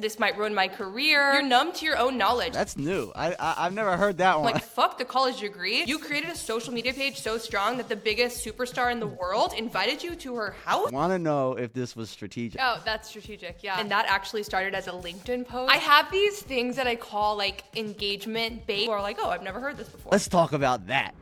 This might ruin my career. You're numb to your own knowledge. That's new. I, I have never heard that one. Like fuck the college degree. You created a social media page so strong that the biggest superstar in the world invited you to her house. Want to know if this was strategic? Oh, that's strategic. Yeah. And that actually started as a LinkedIn post. I have these things that I call like engagement bait, or like, oh, I've never heard this before. Let's talk about that.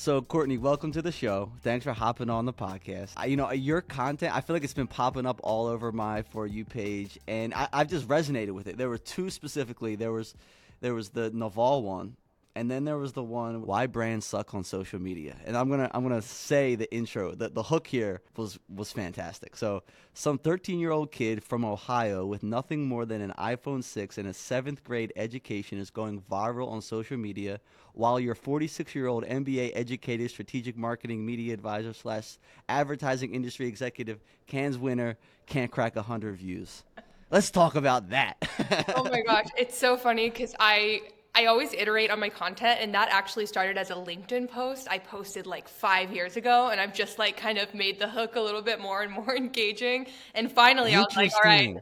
So, Courtney, welcome to the show. Thanks for hopping on the podcast. I, you know, your content, I feel like it's been popping up all over my For You page, and I, I've just resonated with it. There were two specifically. There was, there was the Naval one, and then there was the one why brands suck on social media. And I'm gonna I'm gonna say the intro. The the hook here was was fantastic. So some 13 year old kid from Ohio with nothing more than an iPhone 6 and a seventh grade education is going viral on social media, while your 46 year old MBA educated strategic marketing media advisor slash advertising industry executive Cannes winner can't crack 100 views. Let's talk about that. oh my gosh, it's so funny because I I always iterate on my content, and that actually started as a LinkedIn post I posted like five years ago, and I've just like kind of made the hook a little bit more and more engaging. And finally, I was like, all right,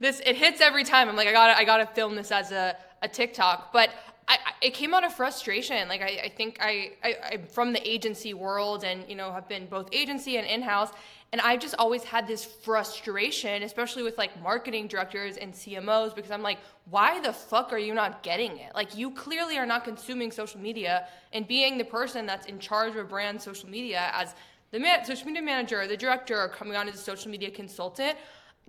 this it hits every time. I'm like, I gotta I gotta film this as a a TikTok, but I, it came out of frustration. Like I, I think I, I, I'm from the agency world, and you know have been both agency and in-house, and I've just always had this frustration, especially with like marketing directors and CMOs, because I'm like, why the fuck are you not getting it? Like, you clearly are not consuming social media, and being the person that's in charge of a brand social media as the man, social media manager, the director, or coming on as a social media consultant,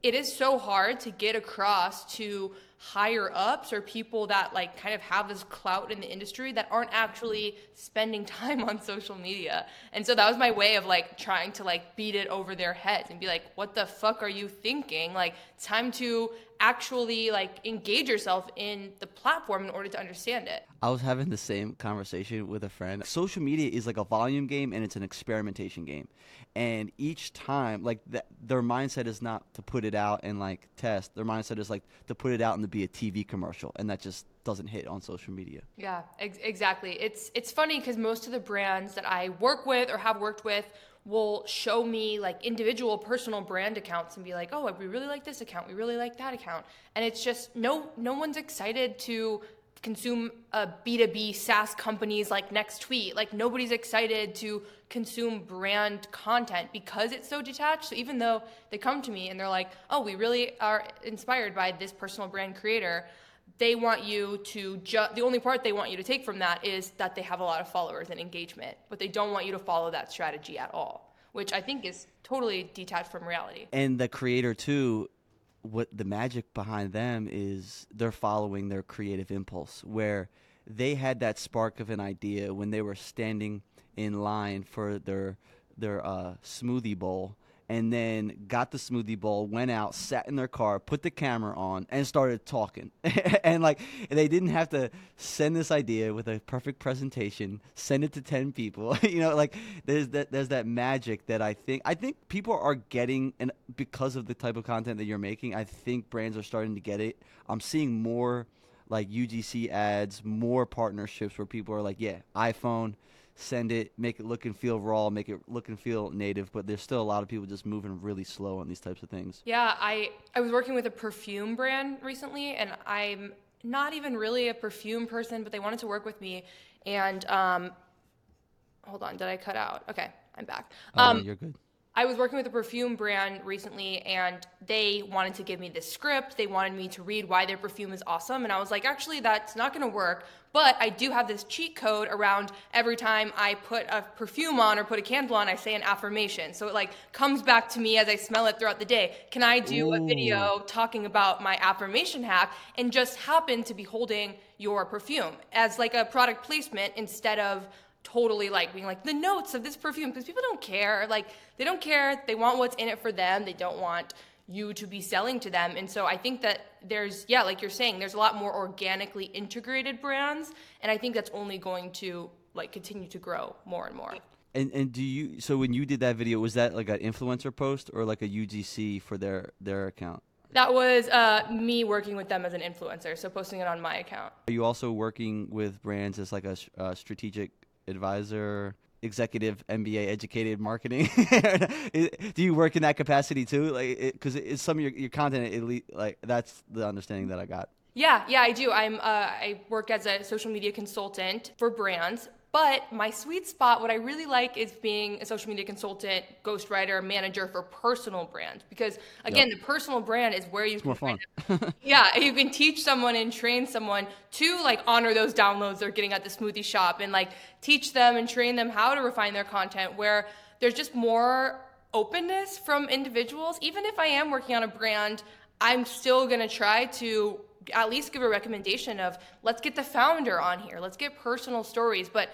it is so hard to get across to higher ups or people that like kind of have this clout in the industry that aren't actually spending time on social media. And so that was my way of like trying to like beat it over their heads and be like, what the fuck are you thinking? Like, time to actually like engage yourself in the platform in order to understand it. I was having the same conversation with a friend. Social media is like a volume game and it's an experimentation game. And each time, like th- their mindset is not to put it out and like test. Their mindset is like to put it out in to be a TV commercial, and that just doesn't hit on social media. Yeah, ex- exactly. It's it's funny because most of the brands that I work with or have worked with will show me like individual personal brand accounts and be like, "Oh, we really like this account. We really like that account." And it's just no no one's excited to consume a B2B SaaS companies like Next Tweet. Like nobody's excited to consume brand content because it's so detached. So even though they come to me and they're like, "Oh, we really are inspired by this personal brand creator," they want you to the only part they want you to take from that is that they have a lot of followers and engagement, but they don't want you to follow that strategy at all, which I think is totally detached from reality. And the creator too what the magic behind them is they're following their creative impulse where they had that spark of an idea when they were standing in line for their their uh, smoothie bowl and then got the smoothie bowl, went out, sat in their car, put the camera on, and started talking. and like they didn't have to send this idea with a perfect presentation, send it to ten people. you know, like there's that there's that magic that I think I think people are getting, and because of the type of content that you're making, I think brands are starting to get it. I'm seeing more like UGC ads, more partnerships where people are like, yeah, iPhone send it, make it look and feel raw, make it look and feel native, but there's still a lot of people just moving really slow on these types of things. Yeah, I I was working with a perfume brand recently and I'm not even really a perfume person, but they wanted to work with me and um hold on, did I cut out? Okay, I'm back. Oh, um, you're good. I was working with a perfume brand recently and they wanted to give me this script. They wanted me to read why their perfume is awesome. And I was like, actually, that's not going to work. But I do have this cheat code around every time I put a perfume on or put a candle on, I say an affirmation. So it like comes back to me as I smell it throughout the day. Can I do Ooh. a video talking about my affirmation hack and just happen to be holding your perfume as like a product placement instead of totally like being like the notes of this perfume because people don't care. Like they don't care. They want what's in it for them. They don't want you to be selling to them. And so I think that there's yeah, like you're saying, there's a lot more organically integrated brands, and I think that's only going to like continue to grow more and more. And and do you so when you did that video was that like an influencer post or like a UGC for their their account? That was uh, me working with them as an influencer, so posting it on my account. Are you also working with brands as like a, a strategic advisor executive MBA educated marketing. Do you work in that capacity too? Like, because it, it's some of your, your content, at least, like that's the understanding that I got. Yeah, yeah, I do. I'm uh, I work as a social media consultant for brands, but my sweet spot, what I really like is being a social media consultant, ghostwriter, manager for personal brands. Because again, yep. the personal brand is where you it's can more fun. yeah, you can teach someone and train someone to like honor those downloads they're getting at the smoothie shop and like teach them and train them how to refine their content where there's just more openness from individuals. Even if I am working on a brand, I'm still gonna try to at least give a recommendation of let's get the founder on here, let's get personal stories. But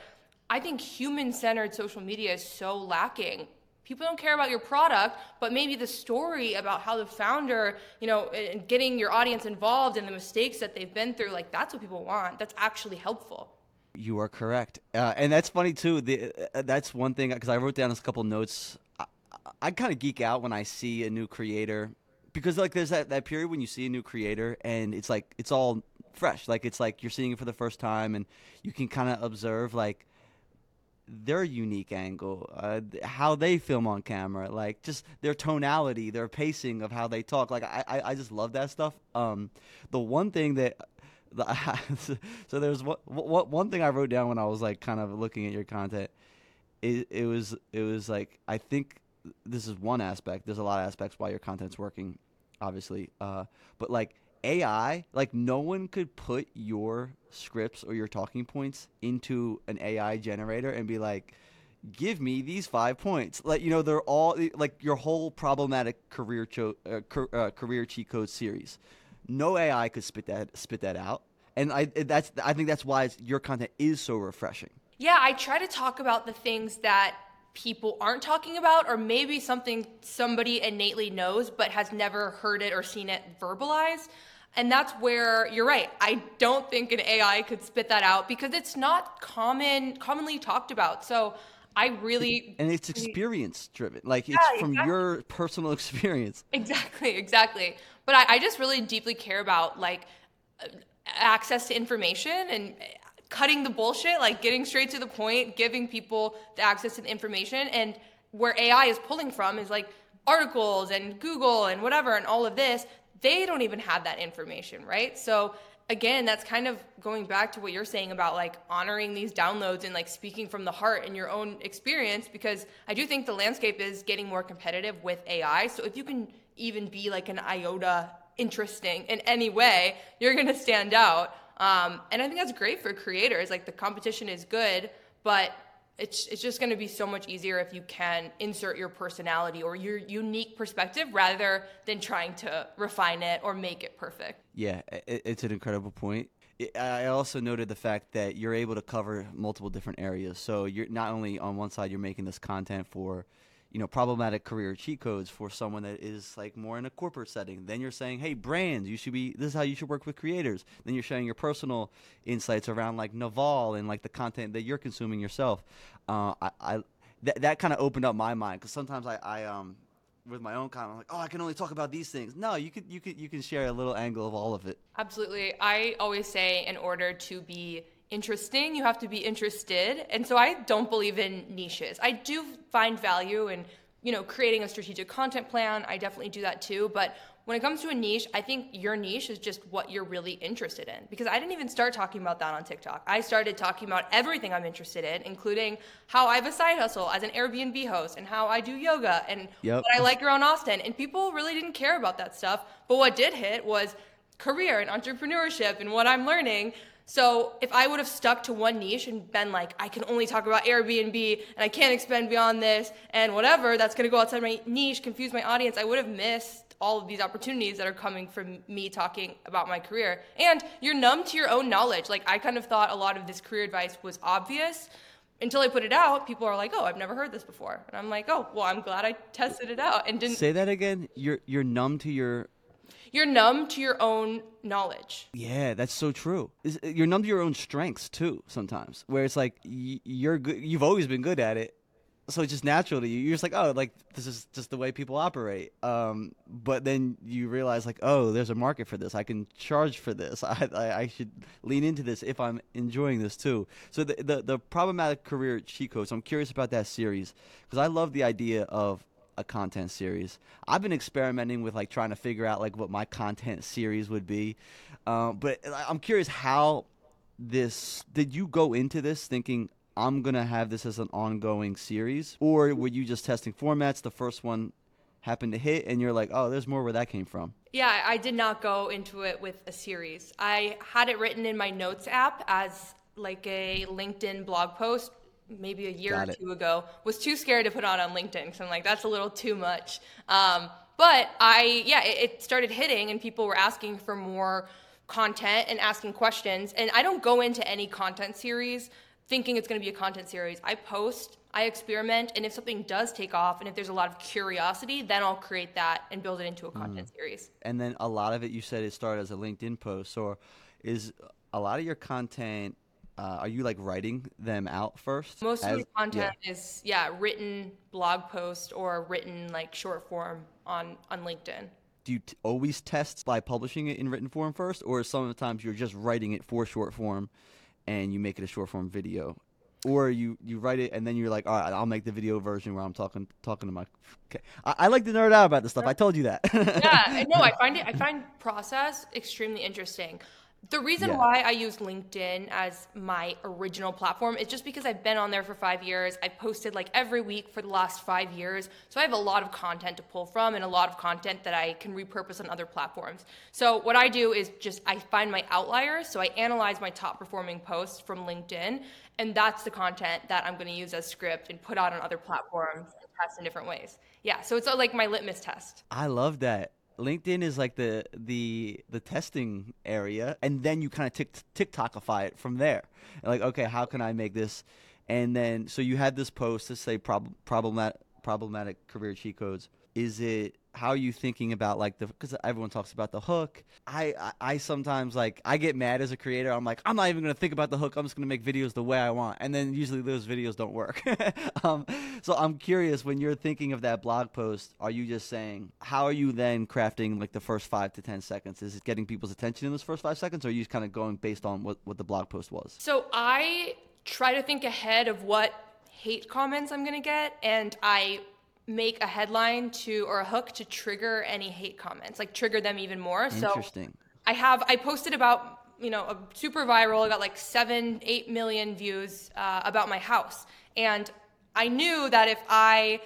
I think human centered social media is so lacking. People don't care about your product, but maybe the story about how the founder, you know, and getting your audience involved and the mistakes that they've been through, like that's what people want. That's actually helpful. You are correct, uh, and that's funny too. The, uh, that's one thing because I wrote down a couple notes. I, I kind of geek out when I see a new creator because like there's that, that period when you see a new creator and it's like it's all fresh. Like it's like you're seeing it for the first time and you can kind of observe like their unique angle uh, how they film on camera like just their tonality their pacing of how they talk. Like i i, I just love that stuff. Um the one thing that the, so there's what, what one thing i wrote down when i was like kind of looking at your content it, it was it was like i think this is one aspect. There's a lot of aspects why your content's working, obviously. Uh, but like AI, like no one could put your scripts or your talking points into an AI generator and be like, give me these five points. Like you know, they're all like your whole problematic career cho- uh, uh, career cheat code series. No AI could spit that spit that out, and I that's I think that's why your content is so refreshing. Yeah, I try to talk about the things that people aren't talking about, or maybe something somebody innately knows but has never heard it or seen it verbalized. And that's where you're right. I don't think an AI could spit that out because it's not common commonly talked about. So I really and it's experience driven, like it's from exactly. your personal experience. Exactly, exactly. But I, I just really deeply care about like access to information and cutting the bullshit, like getting straight to the point, giving people the access to the information. And where AI is pulling from is like articles and Google and whatever and all of this. They don't even have that information, right? So again, that's kind of going back to what you're saying about like honoring these downloads and like speaking from the heart in your own experience because I do think the landscape is getting more competitive with AI. So if you can even be like an iota interesting in any way, you're going to stand out. Um, and I think that's great for creators. Like the competition is good, but it's it's just going to be so much easier if you can insert your personality or your unique perspective rather than trying to refine it or make it perfect. Yeah, it's an incredible point. I also noted the fact that you're able to cover multiple different areas. So you're not only on one side you're making this content for you know problematic career cheat codes for someone that is like more in a corporate setting then you're saying hey brands you should be this is how you should work with creators then you're sharing your personal insights around like naval and like the content that you're consuming yourself uh, i, I th- that kind of opened up my mind because sometimes I, I um with my own content, I'm like, oh, I can only talk about these things. No, you could, you could, you can share a little angle of all of it. Absolutely. I always say, in order to be interesting, you have to be interested. And so I don't believe in niches. I do find value in, you know, creating a strategic content plan. I definitely do that too, but when it comes to a niche, I think your niche is just what you're really interested in. Because I didn't even start talking about that on TikTok. I started talking about everything I'm interested in, including how I have a side hustle as an Airbnb host and how I do yoga and yep. what I like around Austin. And people really didn't care about that stuff. But what did hit was career and entrepreneurship and what I'm learning. So if I would have stuck to one niche and been like, I can only talk about Airbnb and I can't expand beyond this and whatever, that's going to go outside my niche, confuse my audience, I would have missed all of these opportunities that are coming from me talking about my career. And you're numb to your own knowledge. Like I kind of thought a lot of this career advice was obvious until I put it out. People are like, "Oh, I've never heard this before," and I'm like, "Oh, well, I'm glad I tested it out and didn't." Say that again. You're you're numb to your you're numb to your own knowledge. Yeah, that's so true. You're numb to your own strengths too. Sometimes, where it's like you're good, you've always been good at it, so it's just natural to you. You're just like, oh, like this is just the way people operate. Um, but then you realize, like, oh, there's a market for this. I can charge for this. I, I, I should lean into this if I'm enjoying this too. So the the, the problematic career cheat codes. I'm curious about that series because I love the idea of a content series. I've been experimenting with like trying to figure out like what my content series would be, um, but I'm curious how this did you go into this thinking I'm to have this as an ongoing series? Or were you just testing formats? The first one happened to hit, and you're like, oh, there's more where that came from? Yeah, I did not go into it with a series. I had it written in my notes app as like a LinkedIn blog post maybe a year Got or it. two ago was too scared to put on on linkedin because i'm like that's a little too much um, but i yeah it, it, started hitting and people were asking for more content and asking questions and i don't go into any content series thinking it's going to be a content series. I post, I experiment, and if something does take off and if there's a lot of curiosity, then I'll create that and build it into a content mm. series. And then a lot of it, you said it started as a LinkedIn post. Or is a lot of your content, uh, are you like writing them out first? Most as, of the content yeah. is, yeah, written blog post or written like short form on, on LinkedIn do you t- always test by publishing it in written form first, or sometimes you're just writing it for short form and you make it a short form video or you you write it and then you're like, all right, I'll make the video version where I'm talking talking to my. Okay, I, I like to nerd out about this stuff. I told you that. yeah, no, I find it. I find process extremely interesting. The reason yeah. why I use LinkedIn as my original platform is just because I've been on there for five years. I've posted like every week for the last five years. So I have a lot of content to pull from and a lot of content that I can repurpose on other platforms. So what I do is just I find my outliers. So I analyze my top performing posts from LinkedIn. And that's the content that I'm going to use as script and put out on other platforms and test in different ways. Yeah. So it's like my litmus test. I love that. LinkedIn is like the the the testing area, and then you kind of tick, TikTokify it from there. like, okay, how can I make this? And then so you had this post to say prob- problematic problematic career cheat codes. Is it how are you thinking about like the because everyone talks about the hook. I, I, I sometimes like i get mad as a creator. I'm like i'm not even gonna think about the hook. I'm just gonna make videos the way i want. And then usually those videos don't work. Um, so i'm curious when you're thinking of that blog post are you just saying how are you then crafting like the first five to ten seconds? Is it getting people's attention in those first five seconds or are you just kind of going based on what, what the blog post was? So i try to think ahead of what hate comments i'm gonna get and i make a headline to or a hook to trigger any hate comments, like trigger them even more. Interesting. So I have I posted about you know a super viral. I got like seven eight million views uh, about my house, and I knew that if I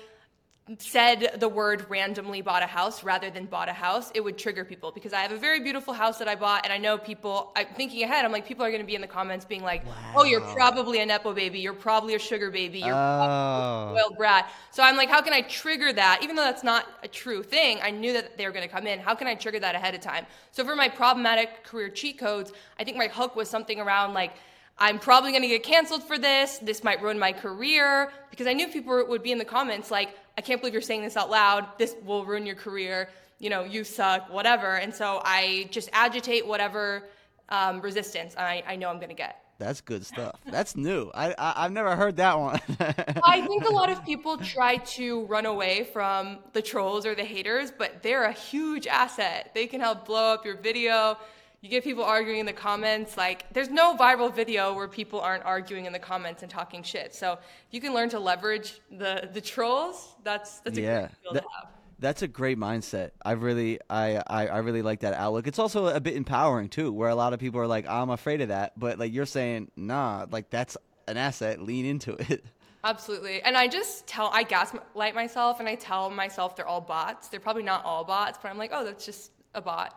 said the word randomly bought a house rather than bought a house, it would trigger people because I have a very beautiful house that I bought, and I know people. I'm thinking ahead. I'm like, people are going to be in the comments being like, wow. "Oh, you're probably a nepo baby. You're probably a sugar baby. You're oh. spoiled brat." So I'm like, how can I trigger that? Even though that's not a true thing, I knew that they were going to come in. How can I trigger that ahead of time? So for my problematic career cheat codes, I think my hook was something around like I'm probably going to get canceled for this. This might ruin my career because I knew people would be in the comments like, I can't believe you're saying this out loud. This will ruin your career. You know, you suck, whatever. And so I just agitate whatever um, resistance I, I know I'm going to get. That's good stuff. That's new. I, I have never heard that one. I think a lot of people try to run away from the trolls or the haters, but they're a huge asset. They can help blow up your video you get people arguing in the comments like there's no viral video where people aren't arguing in the comments and talking shit so you can learn to leverage the the trolls that's that's a yeah. great skill that, to have that's a great mindset. I really, I, I, I, really like that outlook. It's also a bit empowering too, where a lot of people are like, "I'm afraid of that," but like you're saying, "Nah, like that's an asset. Lean into it." Absolutely, and I just tell, I gaslight myself, and I tell myself they're all bots. They're probably not all bots, but I'm like, "Oh, that's just a bot."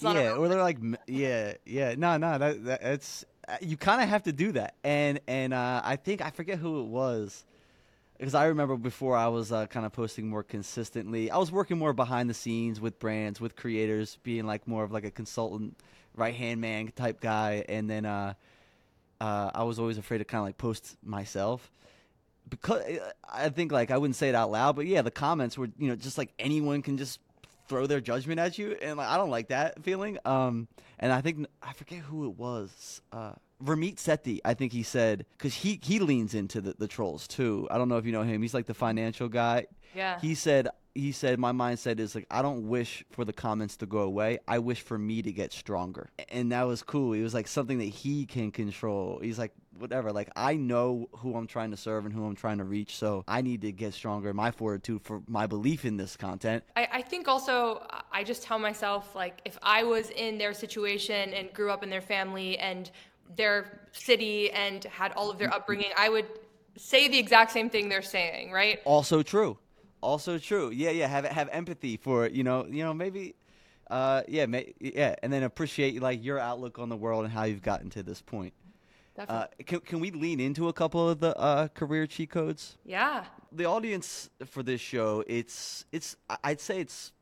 Yeah, or they're like, yeah, yeah, no, no, that, that it's uh, you kind of have to do that, and and uh, I think I forget who it was, because I remember before I was uh, kind of posting more consistently. I was working more behind the scenes with brands, with creators, being like more of like a consultant, right hand man type guy, and then uh, uh, I was always afraid to kind of like post myself. Because uh, I think like I wouldn't say it out loud, but yeah, the comments were you know just like anyone can just throw their judgment at you, and like, I don't like that feeling. Um, and I think I forget who it was. Uh, Ramit Sethi, I think he said, because he he leans into the, the trolls too. I don't know if you know him. He's like the financial guy. Yeah. He said he said my mindset is like I don't wish for the comments to go away. I wish for me to get stronger. And that was cool. It was like something that he can control. He's like whatever. Like I know who I'm trying to serve and who I'm trying to reach. So I need to get stronger in my fortitude for my belief in this content. I, I think also I just tell myself like if I was in their situation and grew up in their family and their city and had all of their upbringing, I would say the exact same thing they're saying, right? Also true. Also true. Yeah, yeah. Have have empathy for you know you know maybe. Uh, yeah, may, yeah, and then appreciate like your outlook on the world and how you've gotten to this point. Uh, can, can we lean into a couple of the uh, career cheat codes? Yeah. The audience for this show, it's it's I'd say it's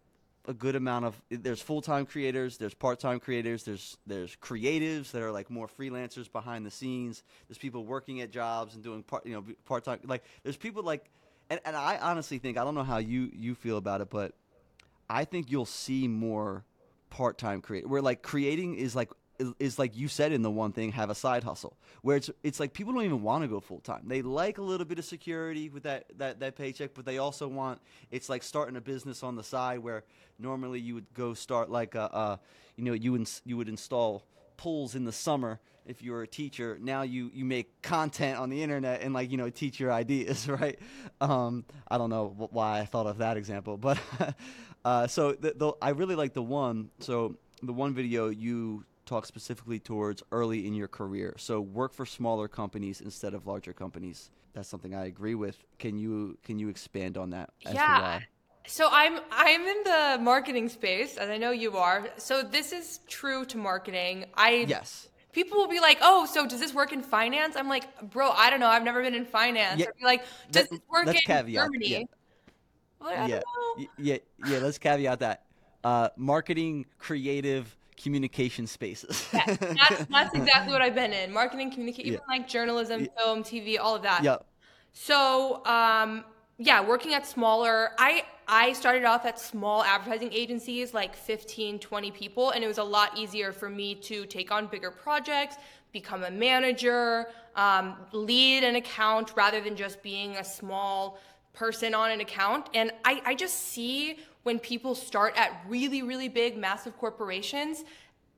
a good amount of there's full-time creators there's part-time creators there's there's creatives that are like more freelancers behind the scenes there's people working at jobs and doing part you know part-time like there's people like and, and i honestly think i don't know how you you feel about it but i think you'll see more part-time create where like creating is like is like you said in the one thing have a side hustle where it's it's like people don't even want to go full time they like a little bit of security with that, that that paycheck but they also want it's like starting a business on the side where normally you would go start like a, a you know you ins- you would install pools in the summer if you were a teacher. Now you you make content on the internet and like you know teach your ideas right? Um, i don't know why i thought of that example but uh, so the, the, i really like the one so the one video you talk specifically towards early in your career. So work for smaller companies instead of larger companies. That's something I agree with. Can you can you expand on that? yeah. So I'm I'm in the marketing space, as I know you are. So this is true to marketing. I yes. People will be like, "Oh, so does this work in finance?" I'm like, "Bro, I don't know. I've never been in finance." Yeah, be like, "Does this work in caveat. Germany?" Yeah. Like, yeah. yeah, yeah. Let's caveat that. Uh, marketing, creative, communication spaces. yeah, that's, that's exactly what I've been in. Marketing, communication, even like journalism, yeah. film, TV, all of that. Yep. So, um, yeah, working at smaller, I I started off at small advertising agencies, like 15, 20 people, and it was a lot easier for me to take on bigger projects, become a manager, um, lead an account rather than just being a small person on an account. And I, I just see when people start at really, really big, massive corporations,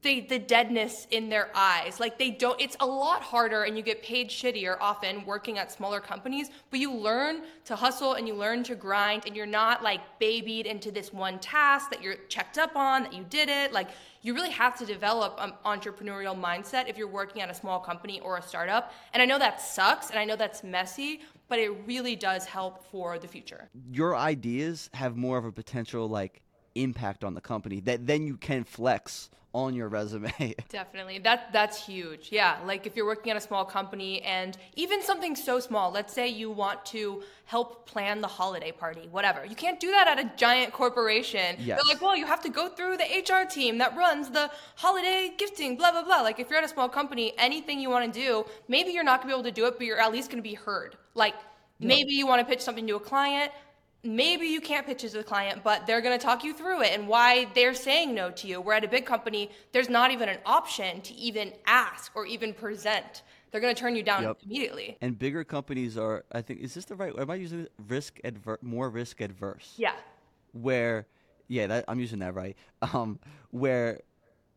the, the deadness in their eyes. Like they don't, it's a lot harder and you get paid shittier often working at smaller companies, but you learn to hustle and you learn to grind and you're not like babied into this one task that you're checked up on, that you did it. Like you really have to develop an entrepreneurial mindset if you're working at a small company or a startup. And I know that sucks and I know that's messy, but it really does help for the future. Your ideas have more of a potential like impact on the company that then you can flex on your resume. Definitely. That that's huge. Yeah, like if you're working at a small company and even something so small, let's say you want to help plan the holiday party, whatever. You can't do that at a giant corporation. Yes. They're like, "Well, you have to go through the HR team that runs the holiday gifting, blah blah blah." Like if you're at a small company, anything you want to do, maybe you're not going to be able to do it, but you're at least going to be heard. Like maybe you want to pitch something to a client, maybe you can't pitch it to the client, but they're going to talk you through it and why they're saying no to you. Where at a big company, there's not even an option to even ask or even present. They're going to turn you down yep. immediately. And bigger companies are, I think, is this the right? Am I using risk adver- more risk adverse? Yeah. Where, yeah, that, I'm using that right. Um, where,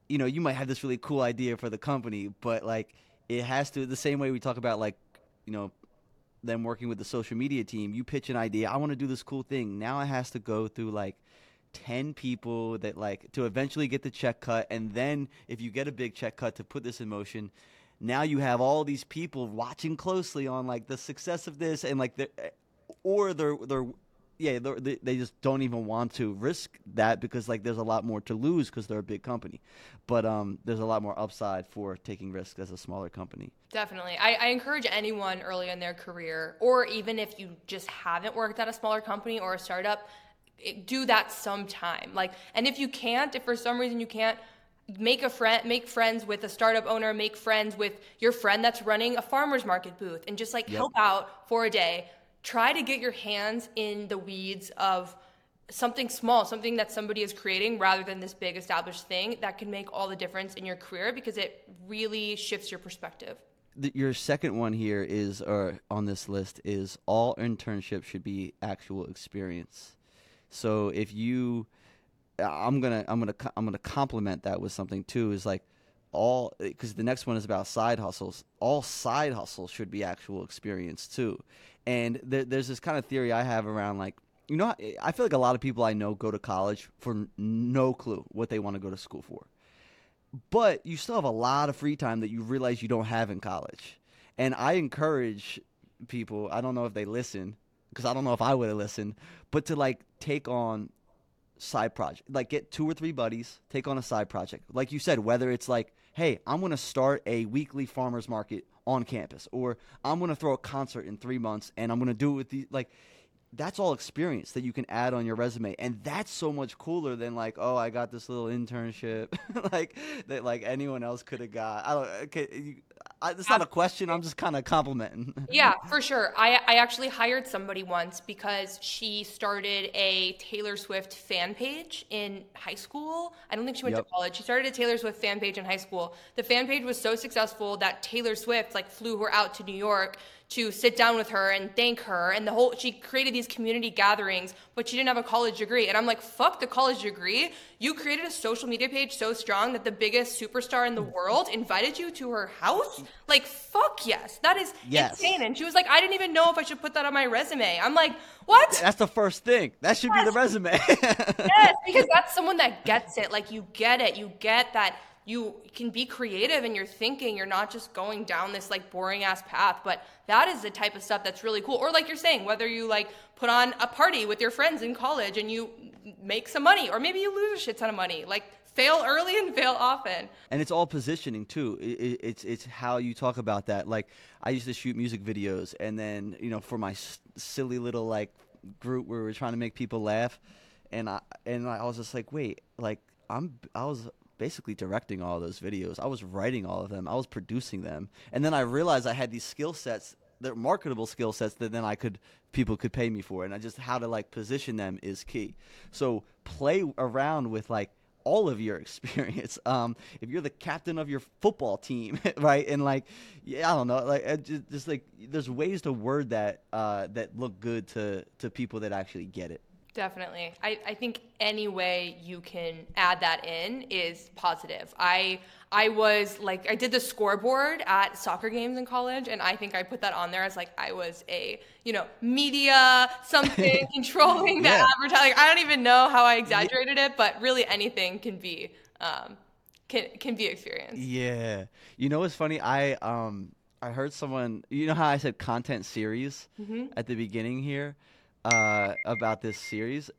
you know, you might have this really cool idea for the company, but like it has to the same way we talk about like, you know, them working with the social media team, you pitch an idea, I want to do this cool thing. Now it has to go through like 10 people that like to eventually get the check cut and then if you get a big check cut to put this in motion, now you have all these people watching closely on like the success of this and like the or they're they're yeah, they they just don't even want to risk that because like there's a lot more to lose because they're a big company, but um, there's a lot more upside for taking risks as a smaller company. Definitely, I, I encourage anyone early in their career, or even if you just haven't worked at a smaller company or a startup, do that sometime. Like, and if you can't, if for some reason you can't, make a friend make friends with a startup owner make friends with your friend that's running a farmers market booth and just like yep. help out for a day try to get your hands in the weeds of something small, something that somebody is creating rather than this big established thing that can make all the difference in your career because it really shifts your perspective. Your second one here is, or on this list, is all internships should be actual experience. So if you, I'm gonna, I'm gonna, I'm gonna complement that with something too. Is like all because the next one is about side hustles. All side hustles should be actual experience too. And there, there's this kind of theory I have around like you know, I feel like a lot of people I know go to college for no clue what they want to go to school for. But you still have a lot of free time that you realize you don't have in college. And I encourage people, I don't know if they listen, because I don't know if I would have listened, but to like take on side project, like get two or three buddies, take on a side project. Like you said, whether it's like, hey, I'm going to start a weekly farmers market on campus, or I'm going to throw a concert in three months and I'm going to do it with the, like, that's all experience that you can add on your resume and that's so much cooler than like oh i got this little internship like that like anyone else could have got i don't okay you, I, it's not a question i'm just kind of complimenting. Yeah for sure. I, I actually hired somebody once because she started a taylor swift fan page in high school. I don't think she went yep. to college. She started a taylor swift fan page in high school. The fan page was so successful that taylor swift like flew her out to new york to sit down with her and thank her. And the whole she created these community gatherings but she didn't have a college degree. And i'm like fuck the college degree? You created a social media page so strong that the biggest superstar in the mm. world invited you to her house? Like fuck yes. That is yes. insane. And she was like i didn't even know if i should put that on my resume. I'm like what? That's the first thing. That should yes. be the resume. Yes because that's someone that gets it. Like you get it. You get that you can be creative in your thinking. You're not just going down this like boring ass path, but that is the type of stuff that's really cool. Or like you're saying, whether you like put on a party with your friends in college and you make some money, or maybe you lose a shit ton of money. Like fail early and fail often. And it's all positioning too. It, it, it's it's how you talk about that. Like I used to shoot music videos, and then you know for my s- silly little like group where we are trying to make people laugh, and I and I was just like, wait, like I'm I was basically directing all those videos. I was writing all of them. I was producing them. And then I realized I had these skill sets, they're marketable skill sets that then I could people could pay me for. And I just how to like position them is key. So play around with like all of your experience. Um, if you're the captain of your football team, right, and like, yeah, I don't know, like just, just like there's ways to word that uh, that look good to to people that actually get it. Definitely. I, I think any way you can add that in is positive. I I was like I did the scoreboard at soccer games in college and I think I put that on there as like I was a, you know, media something controlling the yeah. advertising. I don't even know how I exaggerated it, but really anything can be um can can be experienced. Yeah. You know what's funny? I um I heard someone you know how I said content series mm-hmm. at the beginning here? Uh, about this series,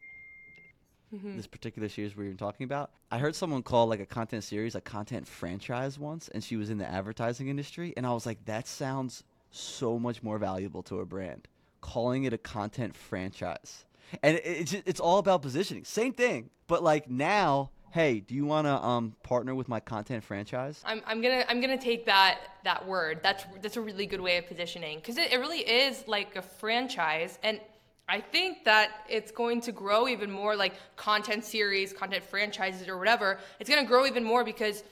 mm-hmm. this particular series we were talking about. I heard someone call like a content series a content franchise once, and she was in the advertising industry, and I was like, that sounds so much more valuable to a brand. Calling it a content franchise, and it, it's it's all about positioning. Same thing, but like now hey, do you want to um, partner with my content franchise? I'm, I'm gonna I'm gonna take that that word. That's that's a really good way of positioning because it, it really is like a franchise, and I think that it's going to grow even more like content series, content franchises, or whatever. It's going to grow even more because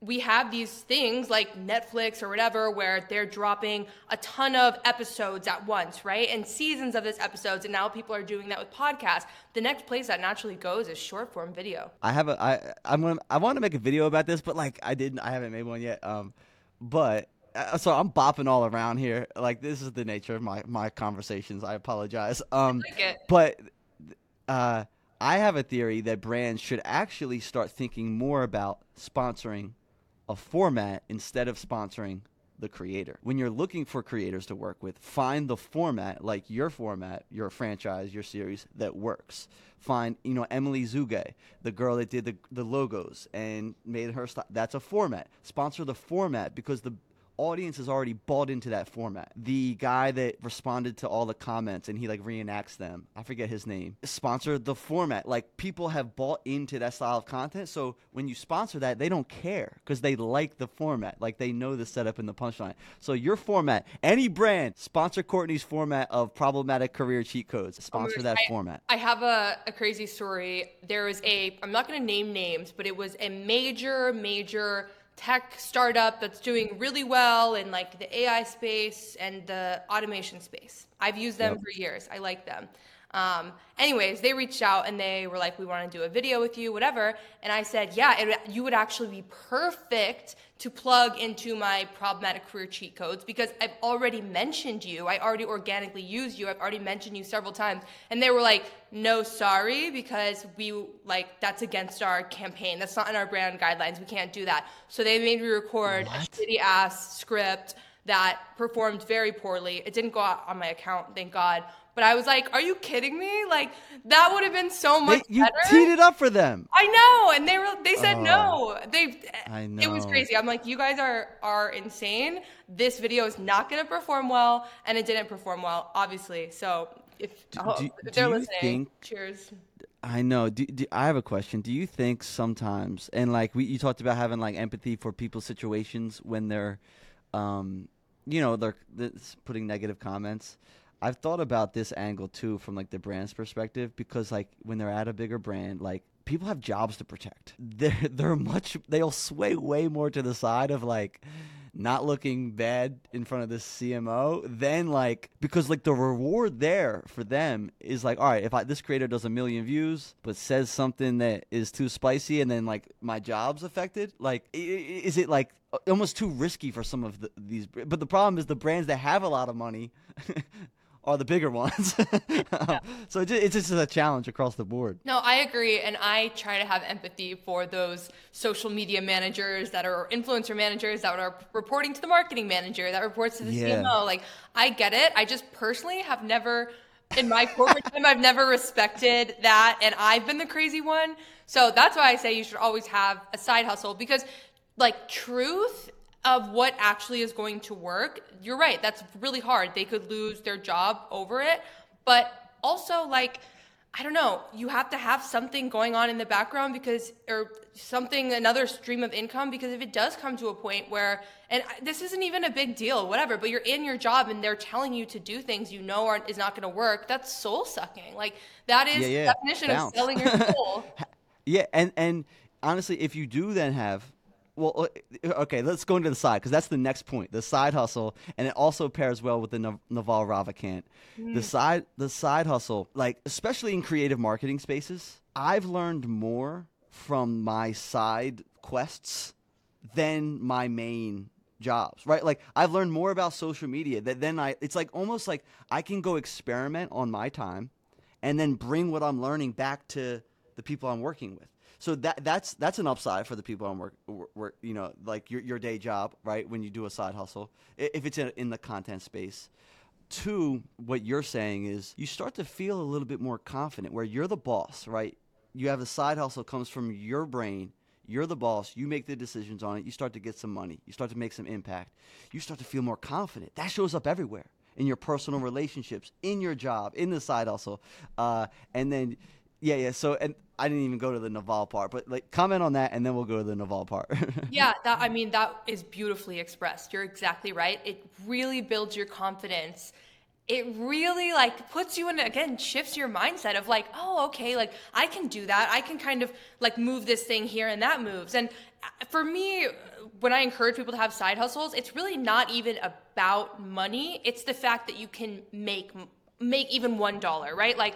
we have these things like Netflix or whatever where they're dropping a ton of episodes at once, right? And seasons of this episodes, and now people are doing that with podcasts. The next place that naturally goes is short form video. I have a I I'm gonna I want to make a video about this, but like I didn't I haven't made one yet. Um, but so I'm bopping all around here. Like this is the nature of my my conversations. I apologize. Um, I like but uh, I have a theory that brands should actually start thinking more about sponsoring a format instead of sponsoring the creator. When you're looking for creators to work with, find the format like your format, your franchise, your series that works. Find, you know, Emily Zugay, the girl that did the, the logos and made her. That's a format. Sponsor the format because the audience is already bought into that format. The guy that responded to all the comments and he like reenacts them, I forget his name, sponsored the format. Like people have bought into that style of content. So when you sponsor that, they don't care because they like the format. Like they know the setup and the punchline. So your format, any brand, sponsor Courtney's format of problematic career cheat codes. Sponsor that I, format. I have a, a crazy story. There was a, I'm not going to name names, but it was a major, major tech startup that's doing really well in like the AI space and the automation space. I've used them yep. for years. I like them. Um, anyways, they reached out and they were like, "We want to do a video with you, whatever." And I said, "Yeah, it, you would actually be perfect to plug into my problematic career cheat codes because I've already mentioned you. I already organically use you. I've already mentioned you several times." And they were like, "No, sorry, because we like that's against our campaign. That's not in our brand guidelines. We can't do that." So they made me record what? a shitty ass script that performed very poorly. It didn't go out on my account, thank God. But I was like, "Are you kidding me? Like that would have been so much they, you better." You teed it up for them. I know, and they were they said no. They I know. It was crazy. I'm like, "You guys are are insane. This video is not going to perform well." And it didn't perform well, obviously. So, if, do, oh, if they're listening, think, cheers. I know. Do, do, I have a question. Do you think sometimes, and like we, you talked about having like empathy for people's situations when they're, um, you know, they're, they're putting negative comments. I've thought about this angle too from like the brand's perspective because like when they're at a bigger brand, like people have jobs to protect. They're they're much they'll sway way more to the side of like not looking bad in front of this CMO than like because like the reward there for them is like all right if I, this creator does a million views but says something that is too spicy and then like my job's affected like is it like almost too risky for some of the, these but the problem is the brands that have a lot of money are the bigger ones. Um, yeah. So it's just a challenge across the board. No, I agree. And I try to have empathy for those social media managers that are influencer managers that are reporting to the marketing manager that reports to the yeah. CMO. Like, I get it. I just personally have never, in my corporate time, I've never respected that. And I've been the crazy one. So that's why I say you should always have a side hustle because, like, truth of what actually is going to work, you're right. That's really hard. They could lose their job over it. But also, like, I don't know, you have to have something going on in the background because, or something, another stream of income, because if it does come to a point where, and this isn't even a big deal, whatever, but you're in your job and they're telling you to do things you know aren't, is not going to work, that's soul sucking. Like, that is yeah, yeah. definition Bounce. of selling your soul. yeah. And, and honestly, if you do then have well, uh, okay, let's go into the side because that's the next point. The side hustle, and it also pairs well with the Naval Ravikant. Mm. The side, the side hustle, like especially in creative marketing spaces, I've learned more from my side quests than my main jobs right like i've learned more about social media that then i it's like almost like i can go experiment on my time and then bring what i'm learning back to the people i'm working with so that that's that's an upside for the people on work, work you know, like your your day job, right? When you do a side hustle, if it's in, in the content space. Two, what you're saying is you start to feel a little bit more confident, where you're the boss, right? You have a side hustle comes from your brain. You're the boss. You make the decisions on it. You start to get some money. You start to make some impact. You start to feel more confident. That shows up everywhere in your personal relationships, in your job, in the side hustle, uh, and then yeah, yeah. So and I didn't even go to the Naval part, but like comment on that, and then we'll go to the Naval part. yeah, that I mean that is beautifully expressed. You're exactly right. It really builds your confidence. It really like puts you in again shifts your mindset of like, oh, okay, like I can do that. I can kind of like move this thing here and that moves. And uh, for me, when I encourage people to have side hustles, it's really not even about money. It's the fact that you can make make even one dollar, right? Like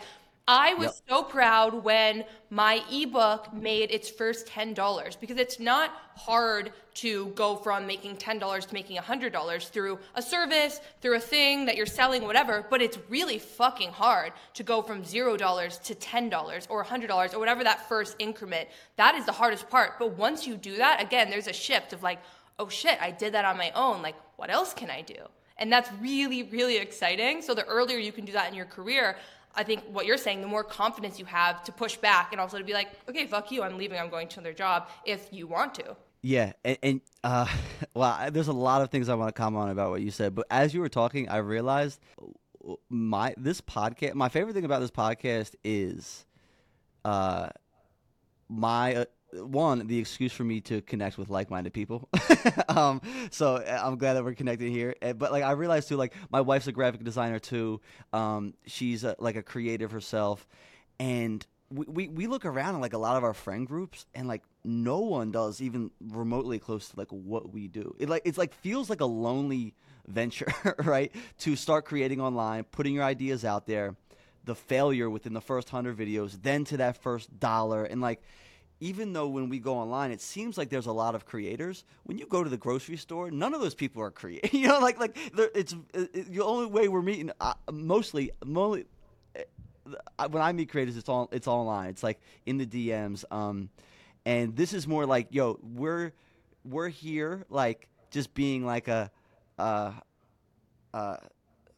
I was yep. so proud when my ebook made its first $10 because it's not hard to go from making $10 to making $100 through a service, through a thing that you're selling, whatever. But it's really fucking hard to go from $0 to $10 or $100 or whatever that first increment. That is the hardest part. But once you do that, again, there's a shift of like, oh shit, I did that on my own. Like, what else can I do? And that's really, really exciting. So the earlier you can do that in your career, I think what you're saying, the more confidence you have to push back and also to be like, okay, fuck you, I'm leaving, I'm going to another job if you want to. Yeah, and, and uh, well, there's a lot of things I want to comment on about what you said, but as you were talking, I realized my this podcast. My favorite thing about this podcast is, uh, my uh, one the excuse for me to connect with like-minded people. um, so uh, I'm glad that we're connected here. Uh, but like I realized too, like my wife's a graphic designer too. Um, she's a, like a creative herself, and we, we, we look around like a lot of our friend groups and like no one does even remotely close to like what we do. It like it's like feels like a lonely venture, right? To start creating online, putting your ideas out there, the failure within the first 100 videos, then to that first dollar and like even though when we go online, it seems like there's a lot of creators. When you go to the grocery store, none of those people are creators. you know, like like it's it, the only way we're meeting. Uh, mostly, mostly, when I meet creators, it's all it's online. It's like in the DMs. Um, and this is more like, yo, we're we're here, like just being like a, uh, uh,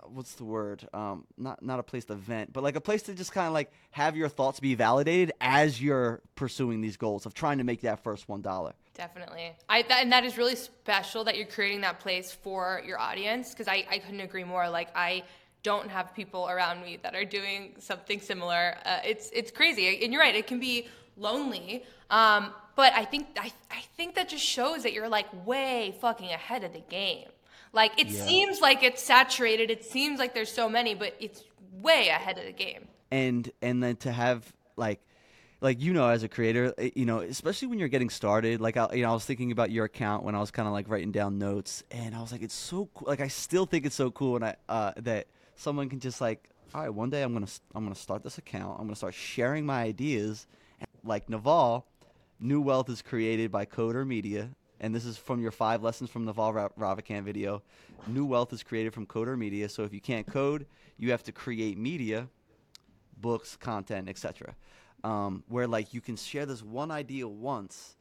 what's the word? Um, not not a place to vent, but like a place to just kind of like have your thoughts be validated as you're pursuing these goals of trying to make that first one dollar. Definitely, I that, and that is really special that you're creating that place for your audience because I I couldn't agree more. Like I don't have people around me that are doing something similar. Uh, it's it's crazy, and you're right. It can be lonely, um, but I think I I think that just shows that you're like way fucking ahead of the game. Like it yeah. seems like it's saturated. It seems like there's so many, but it's way ahead of the game. And and then to have like like you know as a creator eh, you know especially when you're getting started like I, you know I was thinking about your account when I was kind of like writing down notes and I was like it's so cool like I still think it's so cool when I uh, that someone can just like, all right, one day I'm gonna I'm gonna start this account. I'm gonna start sharing my ideas. Like Naval, New Wealth is created by Coder Media, and this is from your five lessons from Naval Ravikant video. New Wealth is created from Coder Media. So if you can't code, you have to create media, books, content, etc. Um, where like you can share this one idea once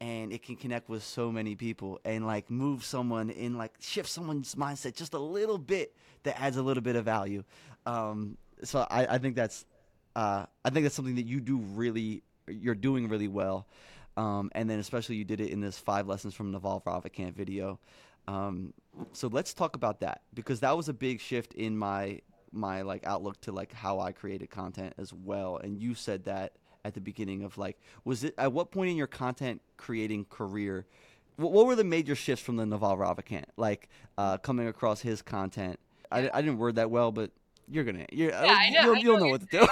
and it can connect with so many people and like move someone in like shift someone's mindset just a little bit that adds a little bit of value um, so I, I, think that's uh, i think that's something that you do really you're doing really well um, and then especially you did it in this five lessons from naval ravikant video. Um, so let's talk about that because that was a big shift in my my like outlook to like how i created content as well. And you said that at the beginning of like was it at what point in your content creating career what, what were the major shifts from the Naval Ravikant? Like uh, coming across his content. I, I didn't word that well but you're gonna you're, yeah, I know, you'll, you'll know, what to do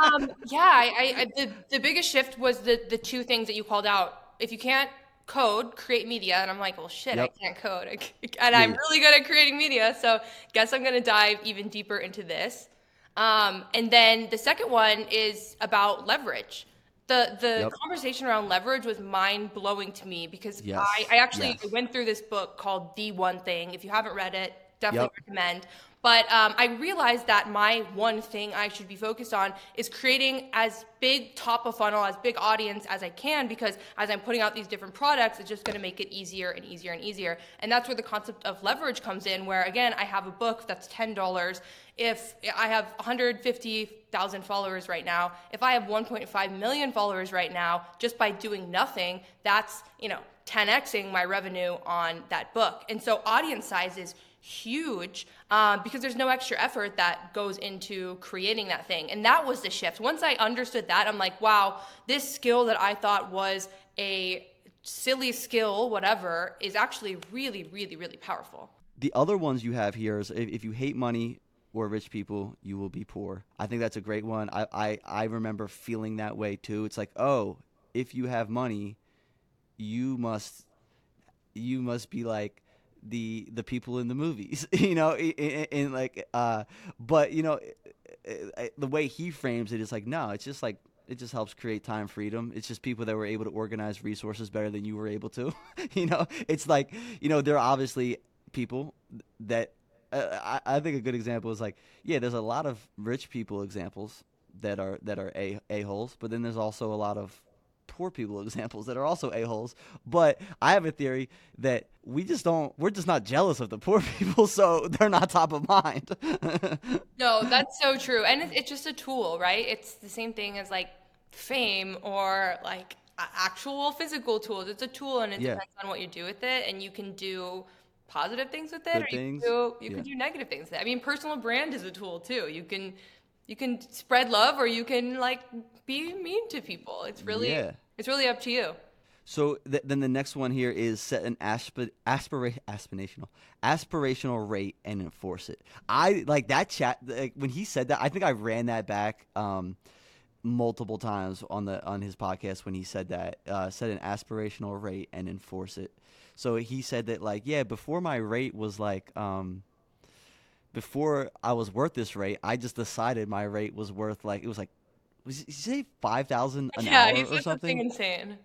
um, yeah I, I, the, the biggest shift was the the two things that you called out if you can't code create media and i'm like well shit yep. i can't code and i'm really good at creating media so guess i'm going to dive even deeper into this um, and then the second one is about leverage. The the yep. conversation around leverage was mind blowing to me because yes. I, I actually yes. went through this book called The One Thing. If you haven't read it, definitely yep. recommend. But um, I realized that my one thing I should be focused on is creating as big top of funnel, as big audience as I can, because as I'm putting out these different products, it's just going to make it easier and easier and easier. And that's where the concept of leverage comes in, where again, I have a book that's $10. If I have 150,000 followers right now, if I have 1.5 million followers right now, just by doing nothing, that's, you know, 10xing my revenue on that book. And so audience size is huge um, because there's no extra effort that goes into creating that thing. And that was the shift. Once I understood that, I'm like, wow, this skill that I thought was a silly skill, whatever, is actually really, really, really powerful. The other ones you have here is if, if you hate money, or rich people, you will be poor. I think that's a great one. I, I, I remember feeling that way too. It's like, oh, if you have money, you must you must be like the the people in the movies, you know, in, like, uh, but you know, the way he frames it is like, no, it's just like it just helps create time freedom. It's just people that were able to organize resources better than you were able to. you know, it's like you know there are obviously people that uh, I, I think a good example is like yeah, there's a lot of rich people examples that are that are a a holes, but then there's also a lot of poor people examples that are also a-holes. But I have a theory that we just don't, we're just not jealous of the poor people, so they're not top of mind. no, that's so true. And it's just a tool, right? It's the same thing as like fame or like actual physical tools. It's a tool, and it Yeah. depends on what you do with it. And you can do positive things with it, Good or you things. can do you Yeah. can do negative things. I mean, personal brand is a tool too. You can you can spread love, or you can like be mean to people. It's really Yeah. it's really up to you. So th- then the next one here is set an asp- aspira- aspirational aspirational rate and enforce it. I like that chat like, when he said that. I think I ran that back um, multiple times on the on his podcast when he said that. Uh, set an aspirational rate and enforce it. So he said that like yeah, before my rate was like um, before I was worth this rate, I just decided my rate was worth like it was like was he say five thousand an yeah, hour or something something? insane.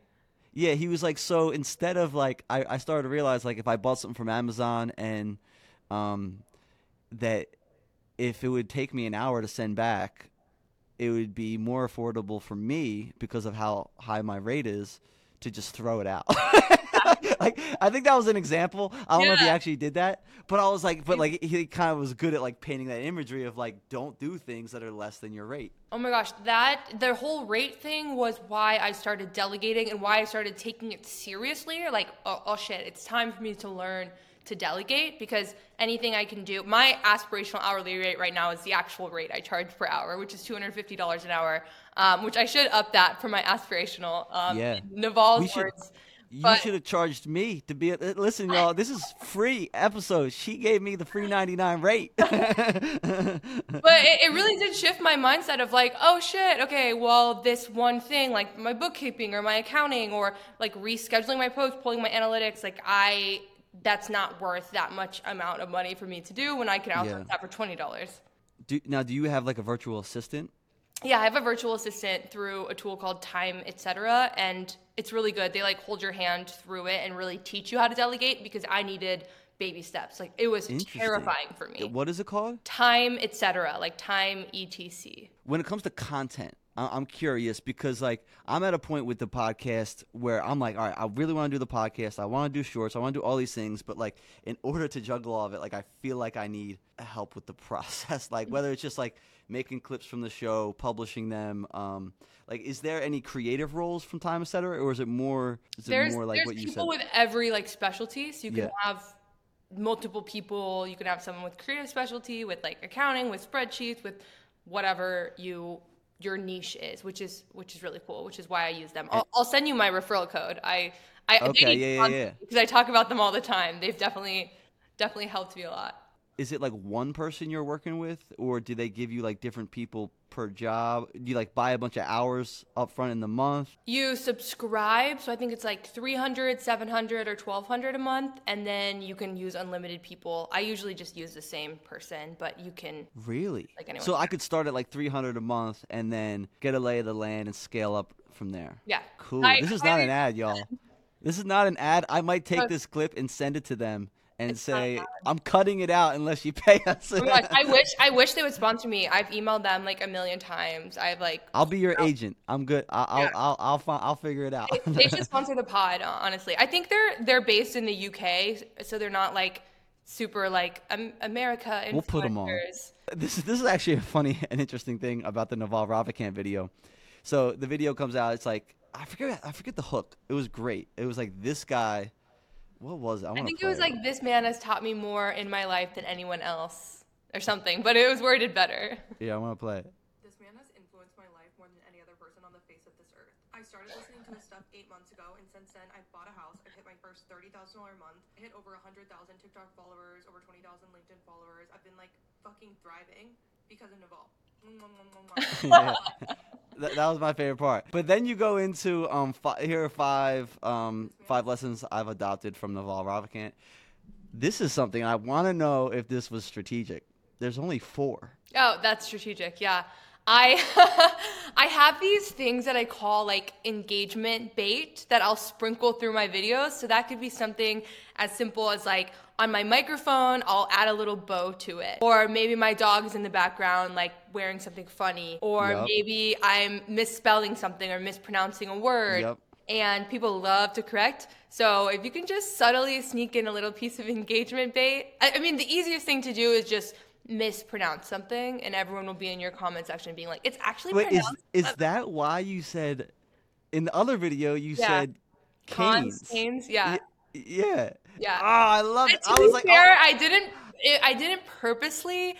Yeah, he was like, so instead of like, I, I started to realize like if I bought something from Amazon and um, that if it would take me an hour to send back, it would be more affordable for me because of how high my rate is to just throw it out. like I think that was an example. I don't know if he actually did that, but I was like, but like he kind of was good at like painting that imagery of like don't do things that are less than your rate. Oh my gosh, that the whole rate thing was why I started delegating and why I started taking it seriously. Like, oh, oh shit, it's time for me to learn to delegate because anything I can do, my aspirational hourly rate right now is the actual rate I charge per hour, which is two hundred fifty dollars an hour. Um, which I should up that for my aspirational. Um, Yeah. Naval's We should- words. You But- should have charged me to be. A, eh, listen, y'all. This is free episode. She gave me the free ninety nine rate. but it, it really did shift my mindset of like, oh shit, okay, well, this one thing, like my bookkeeping or my accounting or like rescheduling my posts, pulling my analytics, like I, that's not worth that much amount of money for me to do when I can outsource Yeah. that for twenty dollars. do, now, do you have like a virtual assistant? Yeah, I have a virtual assistant through a tool called Time, etc., and it's really good. They like hold your hand through it and really teach you how to delegate because I needed baby steps. Like it was terrifying for me. What is it called? Time, etc., like time, etc. When it comes to content, I'm curious because like I'm at a point with the podcast where I'm like, all right, I really want to do the podcast. I want to do shorts. I want to do all these things, but like in order to juggle all of it, like I feel like I need help with the process. like whether it's just like making clips from the show, publishing them. Um, like, is there any creative roles from Time Etc., or is it more? Is it there's more like what you people said? with every like specialty so you can Yeah. have multiple people you can have someone with creative specialty with like accounting with spreadsheets with whatever you your niche is which is which is really cool which is why i use them i'll, I'll send you my referral code i i Okay, yeah, yeah, yeah. because i talk about them all the time they've definitely definitely helped me a lot is it like one person you're working with or do they give you like different people per job? Do you like buy a bunch of hours up front in the month? You subscribe so i think it's like 300 700 or 1200 a month and then you can use unlimited people. I usually just use the same person but you can really? Like anyone. So i could start at like 300 a month and then get a lay of the land and scale up from there. Yeah. Cool. I- this is not I- an ad y'all. This is not an ad. I might take No. this clip and send it to them and It's say i'm cutting it out unless you pay us Oh gosh, I wish I wish they would sponsor me. I've emailed them like a million times. I've like i'll be your agent i'm good I'll, Yeah. I'll, I'll, fi- I'll figure it out they, they should sponsor the pod. Honestly, I think they're they're based in the UK, so they're not like super like um, America. We'll put them on. this is this is actually a funny and interesting thing about the Naval Ravikant video. So the video comes out. It's like I forget I forget the hook. It was great. It was like this guy. What was it? I, I wanna think it play was like this man has taught me more in my life than anyone else, or something. But it was worded better. Yeah, I want to play it. This man has influenced my life more than any other person on the face of this earth. I started listening to his stuff eight months ago, and since then, I've bought a house. I've hit my first $30,000 a month. I hit over 100,000 TikTok followers, over 20,000 LinkedIn followers. I've been like fucking thriving because of Naval. Yeah. That, that was my favorite part. But then you go into um fi- here are five um five lessons I've adopted from Naval Ravikant. This is something I want to know if this was strategic. There's only four. Oh, that's strategic. Yeah. I I have these things that I call like engagement bait that I'll sprinkle through my videos. So that could be something as simple as like on my microphone, I'll add a little bow to it. Or maybe my dog is in the background like wearing something funny. Or Yup. maybe I'm misspelling something or mispronouncing a word. Yep. And people love to correct. So if you can just subtly sneak in a little piece of engagement bait, I, I mean, the easiest thing to do is just mispronounce something, and everyone will be in your comment section being like, "It's actually Wait, is pronounced." is that why you said in the other video you Yeah. said canes. canes, yeah. Y- Yeah. Yeah. Oh, I love it. to I be was like, fair, oh. I didn't. It, I didn't purposely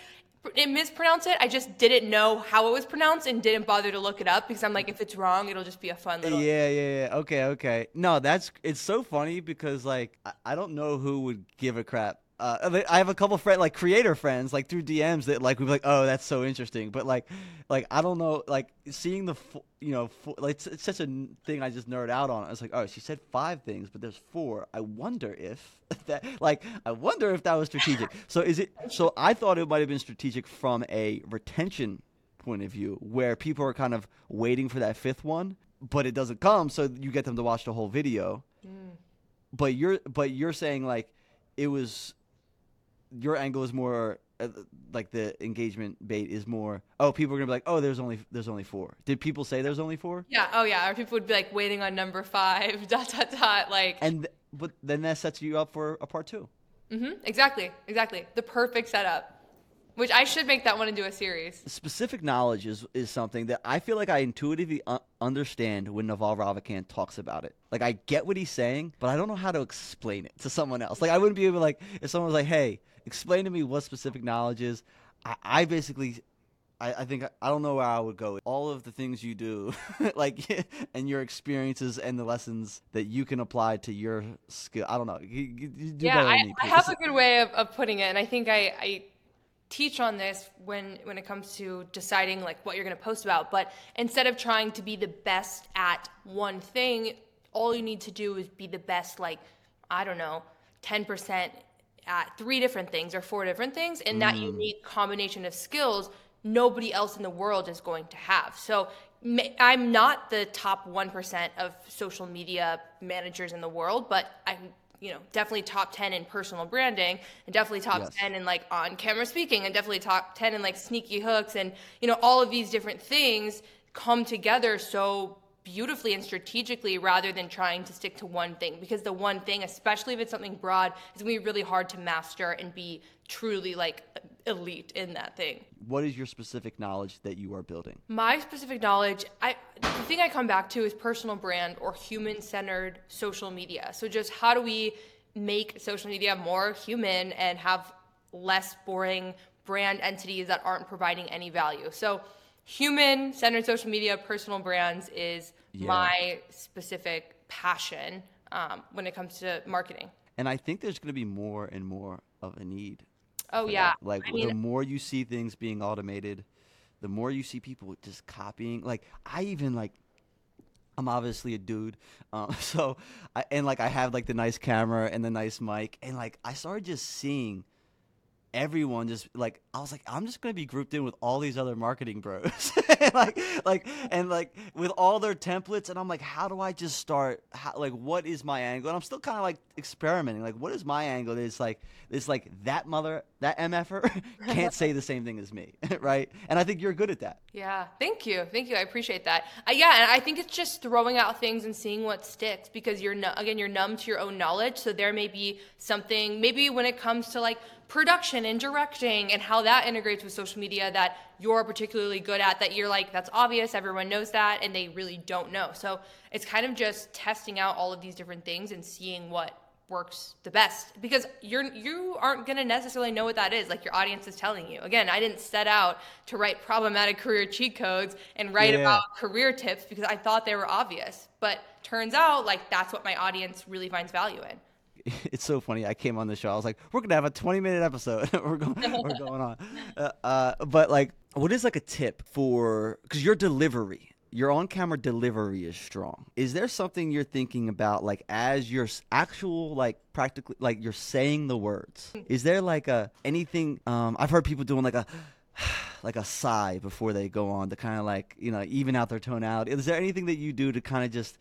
it mispronounce it. I just didn't know how it was pronounced and didn't bother to look it up because I'm like, if it's wrong, it'll just be a fun little. Yeah, yeah, yeah. Okay, okay. No, that's it's so funny because like I, I don't know who would give a crap. Uh, I have a couple friend like creator friends like through DMs that like we be like, oh, that's so interesting. But like, like I don't know, like seeing the you know like it's, it's such a n- thing I just nerd out on. I was like, oh, she said five things, but there's four. I wonder if that like I wonder if that was strategic. so is it? So I thought it might have been strategic from a retention point of view where people are kind of waiting for that fifth one but it doesn't come so you get them to watch the whole video but you're but you're saying like it was your angle is more uh, like the engagement bait is more oh people are gonna be like oh there's only there's only four did people say there's only four Yeah. Oh yeah. Or people would be like waiting on number five. Dot dot dot. Like. and th- but then that sets you up for a part two hmm exactly. Exactly. The perfect setup. Which I should make that one into a series. specific knowledge is, is something that I feel like I intuitively uh, understand when Naval Ravikant talks about it. Like I get what he's saying, but I don't know how to explain it to someone else. Like I wouldn't be able to like if someone was like, "Hey, explain to me what specific knowledge is." I, I basically, I, I think I don't know where I would go. All of the things you do, like and your experiences and the lessons that you can apply to your skill. I don't know. You, you- you do yeah, I, me, I have a good way of, of putting it, and I think I, I teach on this when when it comes to deciding like what you're going to post about. But instead of trying to be the best at one thing, all you need to do is be the best, like I don't know, ten percent at three different things or four different things, and that mm. unique combination of skills nobody else in the world is going to have. So I'm not the top 1% of social media managers in the world, but I'm you know definitely top 10 in personal branding and definitely top Yes. 10 in like on camera speaking and definitely top 10 in like sneaky hooks and you know all of these different things come together so beautifully and strategically rather than trying to stick to one thing because the one thing especially if it's something broad is going to be really hard to master and be truly like elite in that thing What is your specific knowledge that you are building? my specific knowledge, I the thing I come back to is personal brand or human-centered social media. So just how do we make social media more human and have less boring brand entities that aren't providing any value. So human-centered social media, personal brands is Yeah. my specific passion um, when it comes to marketing. And I think there's going to be more and more of a need. Oh yeah, that. Like I the more you see things being automated, the more you see people just copying. Like I even like I'm obviously a dude, um, so I, and like I have like the nice camera and the nice mic, and like I started just seeing everyone just like I was like I'm just gonna be grouped in with all these other marketing bros, and like like and like with all their templates, and I'm like, how do I just start? How, like, what is my angle? And I'm still kind of like experimenting. Like, what is my angle? It's like it's like that mother that mf'er can't say the same thing as me, right? And I think you're good at that. Yeah, thank you, thank you. I appreciate that. Uh, yeah, and I think it's just throwing out things and seeing what sticks because you're again you're numb to your own knowledge. So there may be something maybe when it comes to like production and directing and how that integrates with social media that you're particularly good at that you're like that's obvious everyone knows that and they really don't know. So it's kind of just testing out all of these different things and seeing what works the best. Because you're you aren't going to necessarily know what that is like your audience is telling you. Again i didn't set out to write problematic career cheat codes and write Yeah. about career tips because i thought they were obvious. But turns out like that's what my audience really finds value in it's so funny. I came on the show. I was like, "We're gonna have a 20 minute episode. we're going, we're going on." Uh, uh, but like, what is like a tip for? Because your delivery, your on camera delivery is strong. Is there something you're thinking about, like as your actual, like practically, like you're saying the words? Is there like a anything? Um, I've heard people doing like a. Like a sigh before they go on to kind of like you know even out their tonality. Is there anything that you do to kind of just,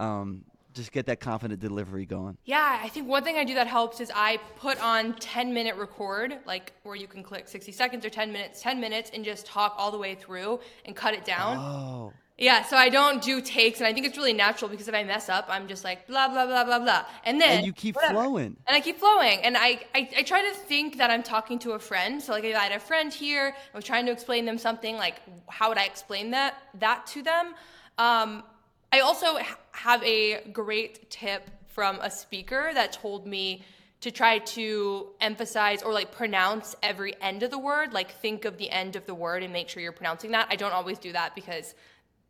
um, just get that confident delivery going? Yeah, I think one thing I do that helps is I put on 10 minute record, like where you can click 60 seconds or 10 minutes, 10 minutes, and just talk all the way through and cut it down. Oh. Yeah, so I don't do takes, and I think it's really natural because if I mess up, I'm just like blah blah blah blah blah, and then and you keep whatever. flowing. And I keep flowing, and I, I I try to think that I'm talking to a friend. So like if I had a friend here, I'm trying to explain them something. Like how would I explain that that to them? Um, I also ha- have a great tip from a speaker that told me to try to emphasize or like pronounce every end of the word, like think of the end of the word and make sure you're pronouncing that. I don't always do that because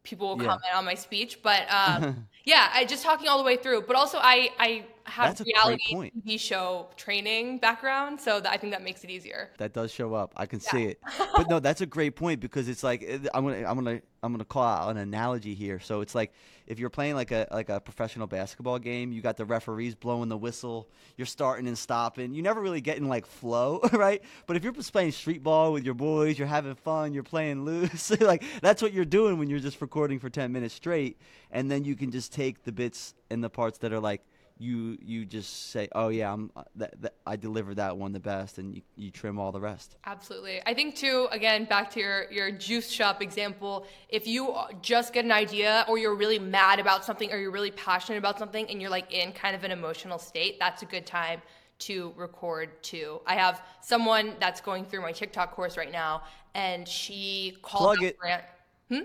people will Yeah. comment on my speech, but um, yeah, I just talking all the way through. But also, I I have reality. TV show training background, so that I think that makes it easier. That does show up. I can see it. But no, that's a great point because it's like eh, I'm gonna I'm gonna I'm gonna call out an analogy here. So it's like if you're playing like a like a professional basketball game, you got the referees blowing the whistle, you're starting and stopping. You never really get in like flow, right? But if you're just playing street ball with your boys, you're having fun, you're playing loose, like that's what you're doing when you're just recording for 10 minutes straight, and then you can just take the bits and the parts that are like you you just say, oh yeah, I'm uh, that, that I delivered that one the best, and you, you trim all the rest. Absolutely. I think too, again, back to your, your juice shop example, if you just get an idea or you're really mad about something or you're really passionate about something and you're like in kind of an emotional state, that's a good time to record too. I have someone that's going through my TikTok course right now and she called Plug out it. Grant. Well,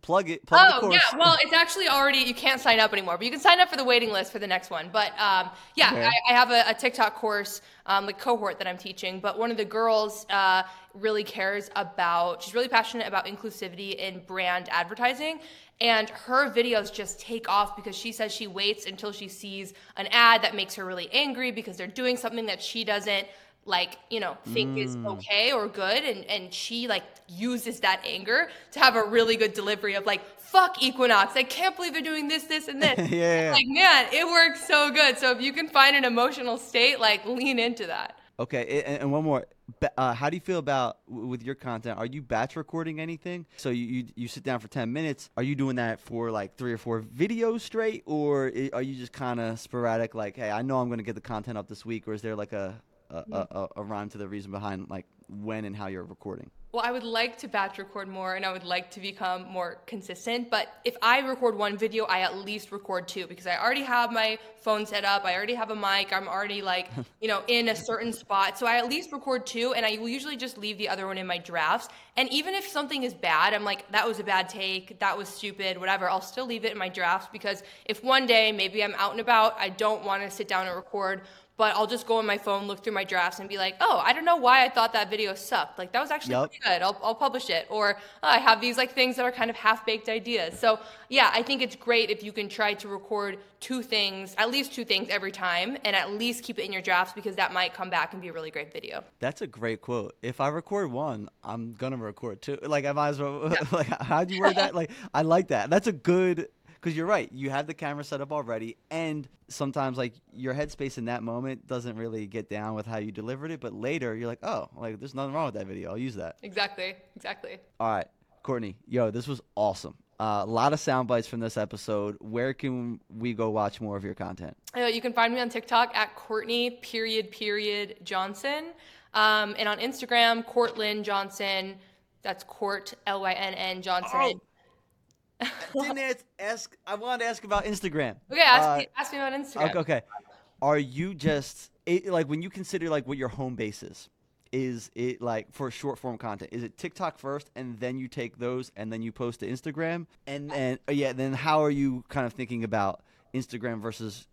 plug it. Plug the Oh yeah, well it's actually already you can't sign up anymore, but you can sign up for the waiting list for the next one. But um, yeah, Okay. I, I have a, a TikTok course, um, like cohort that I'm teaching. But one of the girls uh, really cares about. She's really passionate about inclusivity in brand advertising, and her videos just take off because she says she waits until she sees an ad that makes her really angry because they're doing something that she doesn't like you know think is Mm. okay or good and and she like uses that anger to have a really good delivery of like fuck equinox i can't believe they're doing this this and this Yeah. like man it works so good so if you can find an emotional state like lean into that Okay, and, and one more. Uh, how do you feel about with your content? Are you batch recording anything? So you, you you sit down for ten minutes. Are you doing that for like three or four videos straight, or are you just kind of sporadic? Like, hey, I know I'm going to get the content up this week, or is there like a a, a, a rhyme to the reason behind like when and how you're recording? Well, I would like to batch record more and I would like to become more consistent. But if I record one video, I at least record two because I already have my phone set up. I already have a mic. I'm already like, you know, in a certain spot. So I at least record two and I will usually just leave the other one in my drafts. And even if something is bad, I'm like, that was a bad take. That was stupid, whatever. I'll still leave it in my drafts because if one day maybe I'm out and about, I don't want to sit down and record but I'll just go on my phone, look through my drafts, and be like, oh, I don't know why I thought that video sucked. Like, that was actually Yup. pretty good. I'll, I'll publish it. Or oh, I have these like things that are kind of half baked ideas. So, yeah, I think it's great if you can try to record two things, at least two things every time, and at least keep it in your drafts because that might come back and be a really great video. That's a great quote. If I record one, I'm gonna record two. Like I might as well. like how'd you word that? Like I like that. That's a good. Because you're right. You have the camera set up already, and sometimes like your headspace in that moment doesn't really get down with how you delivered it. But later, you're like, oh, like there's nothing wrong with that video. I'll use that. Exactly. Exactly. All right, Courtney. Yo, this was awesome. Uh, a lot of sound bites from this episode. Where can we go watch more of your content? Uh, you can find me on TikTok at Courtney period period Johnson, um, and on Instagram Courtlynn Johnson. That's Court L Y N N Johnson. Oh. Didn't ask, ask. I wanted to ask about Instagram. Okay, ask, Uh, me, ask me about Instagram. Okay, okay. Are you just it, like when you consider like what your home base is? Is it like for short form content? Is it TikTok first, and then you take those and then you post to Instagram, and then yeah, then how are you kind of thinking about Instagram versus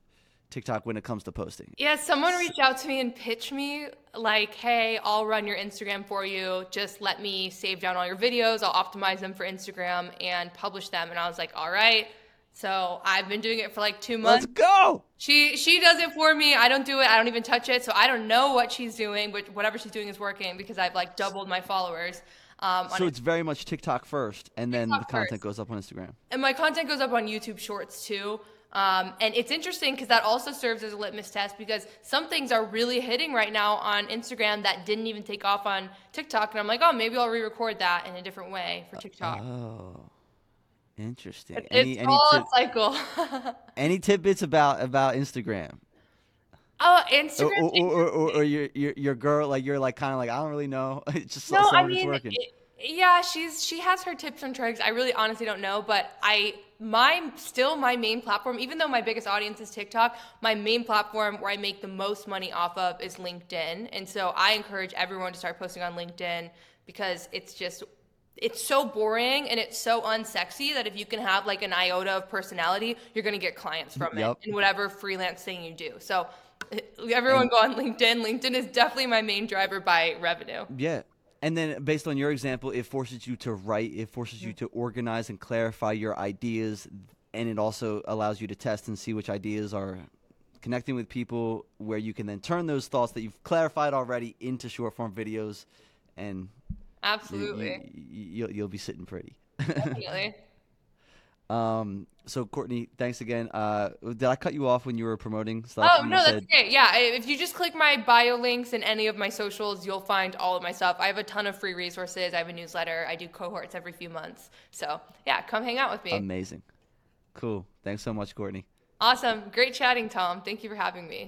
TikTok when it comes to posting? Yeah, someone reached out to me and pitched me like, "Hey, I'll run your Instagram for you. Just let me save down all your videos. I'll optimize them for Instagram and publish them." And I was like, "All right." So I've been doing it for like two months. Let's go. She she does it for me. I don't do it. I don't even touch it. So I don't know what she's doing, but whatever she's doing is working because I've like doubled my followers. Um, So it's very much TikTok first, and then the content first. goes up on Instagram. and my content goes up on YouTube Shorts too. Um, and it's interesting because that also serves as a litmus test because some things are really hitting right now on Instagram that didn't even take off on TikTok. And I'm like, oh, maybe I'll re-record that in a different way for TikTok. Oh, interesting. it's any any all tip- a cycle. any tidbits about about Instagram? oh, Instagram. or, or, or, or your, your your girl like you're like kind of like I don't really know. It's just no, someone I mean, working. it- yeah, she's she has her tips and tricks. I really honestly don't know, but I my still my main platform, even though my biggest audience is TikTok, my main platform where I make the most money off of is LinkedIn. And so I encourage everyone to start posting on LinkedIn because it's just it's so boring and it's so unsexy that if you can have like an iota of personality, you're going to get clients from Yep. it in whatever freelance thing you do. So eh, everyone go on LinkedIn. LinkedIn is definitely my main driver by revenue. Yeah. And then based on your example, it forces you to write, it forces you to organize and clarify your ideas, and it also allows you to test and see which ideas are connecting with people where you can then turn those thoughts that you've clarified already into short form videos and you- Absolutely. you, you'll, you'll be sitting pretty. Definitely. Um, so Courtney, thanks again. Uh, did I cut you off when you were promoting stuff? Oh no, that's great. Yeah, if you just click my bio links in any of my socials, you'll find all of my stuff. I have a ton of free resources. I have a newsletter. I do cohorts every few months. So yeah, come hang out with me. Amazing. Cool. Thanks so much, Courtney. awesome. Great chatting, Tom. Thank you for having me.